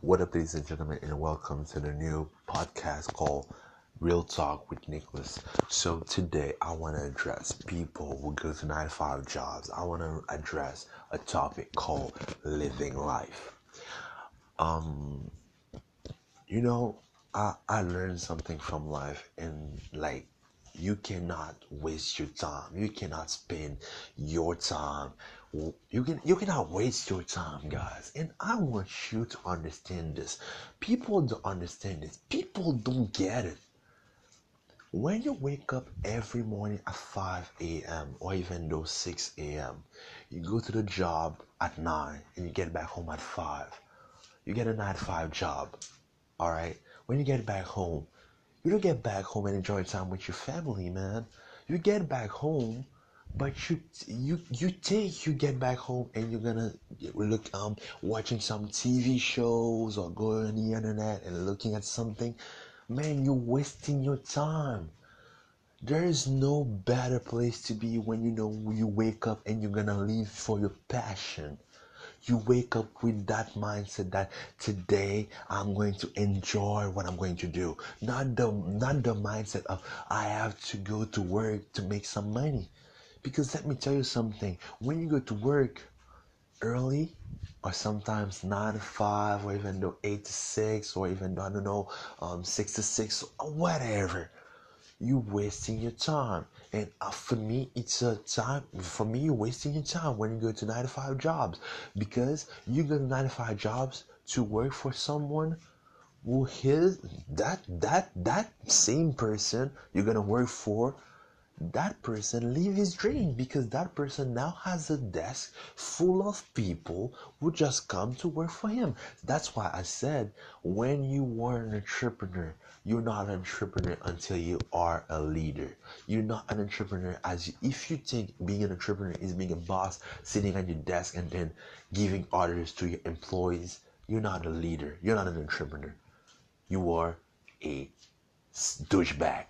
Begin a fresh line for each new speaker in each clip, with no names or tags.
What up, ladies and gentlemen, and welcome to the new podcast called Real Talk with Nicholas. So, today I want to address people who go to 9 to 5 jobs. I want to address a topic called living life. Um, you know, I, I learned something from life, and like, you cannot waste your time. You cannot spend your time you can you cannot waste your time guys. And i want you to understand this. People don't understand this. People don't get it. When you wake up every morning at 5 a.m or even though 6 a.m you go to the job at 9 and you get back home at 5 you get a 9 to 5 job all right? When you get back home you don't get back home and enjoy time with your family man. You get back home but you you you think you get back home and you're gonna look um watching some TV shows or go on the internet and looking at something, man, you're wasting your time. There is no better place to be when you know you wake up and you're gonna live for your passion. You wake up with that mindset that today I'm going to enjoy what I'm going to do. Not the not the mindset of I have to go to work to make some money. Because let me tell you something when you go to work early, or sometimes 9 to 5, or even though 8 to 6, or even I don't know, um, 6 to 6, or whatever, you're wasting your time. And uh, for me, it's a time, for me, you're wasting your time when you go to 9 to 5 jobs. Because you go to 9 to 5 jobs to work for someone who his that that that same person you're gonna work for that person live his dream because that person now has a desk full of people who just come to work for him. That's why I said when you are an entrepreneur, you're not an entrepreneur until you are a leader. You're not an entrepreneur as you, if you think being an entrepreneur is being a boss, sitting at your desk and then giving orders to your employees. You're not a leader. You're not an entrepreneur. You are a douchebag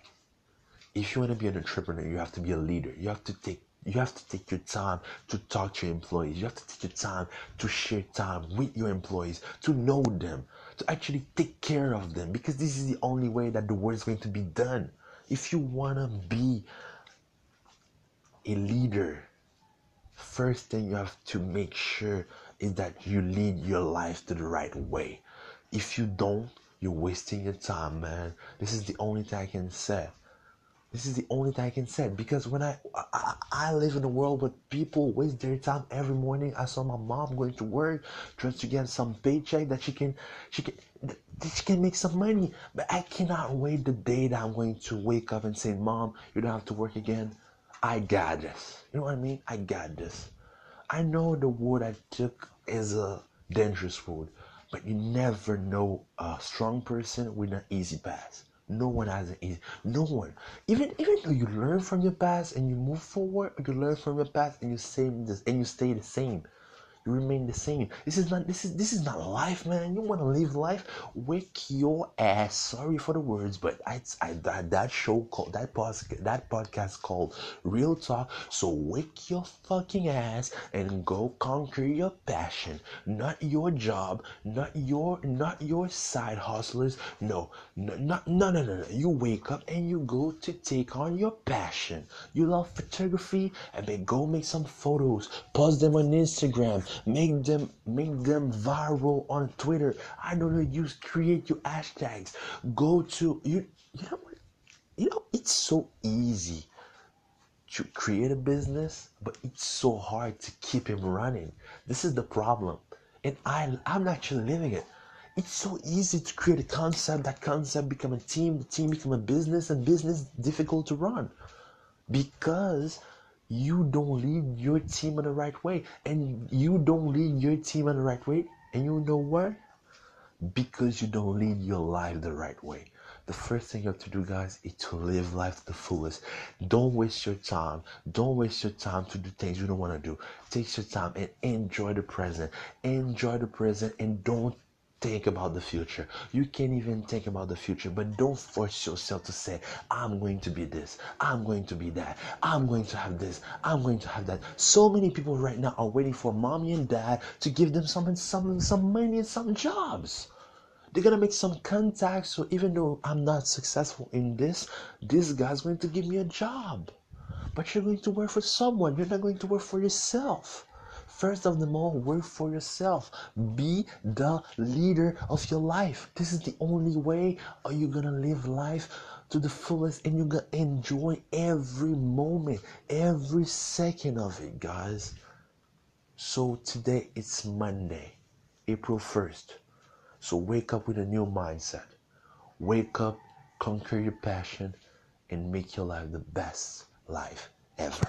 if you want to be an entrepreneur, you have to be a leader. You have to take you have to take your time to talk to your employees. You have to take your time to share time with your employees, to know them, to actually take care of them because this is the only way that the work is going to be done. If you want to be a leader, first thing you have to make sure is that you lead your life to the right way. If you don't, you're wasting your time, man. This is the only thing I can say. This is the only thing I can say because when I, I I live in a world where people waste their time every morning. I saw my mom going to work, trying to get some paycheck that she can she can that she can make some money. But I cannot wait the day that I'm going to wake up and say, "Mom, you don't have to work again. I got this." You know what I mean? I got this. I know the word I took is a dangerous word, but you never know a strong person with an easy pass. No one has easy. No one. Even even though you learn from your past and you move forward, you learn from your past and you same this and you stay the same remain the same. This is not this is this is not life, man. You want to live life? Wake your ass. Sorry for the words, but I, I that, that show called that podcast that podcast called Real Talk. So wake your fucking ass and go conquer your passion, not your job, not your not your side hustlers. No, no, not no no no no. You wake up and you go to take on your passion. You love photography, and then go make some photos, post them on Instagram make them make them viral on Twitter. I don't know, use create your hashtags. Go to you you know what? you know it's so easy to create a business, but it's so hard to keep him running. This is the problem. And I I'm actually living it. It's so easy to create a concept, that concept become a team, the team become a business, and business difficult to run. Because you don't lead your team in the right way and you don't lead your team in the right way and you know what? Because you don't lead your life the right way. The first thing you have to do guys is to live life to the fullest. Don't waste your time. Don't waste your time to do things you don't want to do. Take your time and enjoy the present. Enjoy the present and don't think about the future. You can't even think about the future, but don't force yourself to say, I'm going to be this, I'm going to be that, I'm going to have this, I'm going to have that. So many people right now are waiting for mommy and dad to give them some some some money and some jobs. they're gonna make some contacts so even though i'm not successful in this this guy's going to give me a job but you're going to work for someone you're not going to work for yourself First of them all, work for yourself. Be the leader of your life. This is the only way are you gonna live life to the fullest and you're gonna enjoy every moment, every second of it, guys. So today it's Monday, April 1st. So wake up with a new mindset. Wake up, conquer your passion, and make your life the best life ever.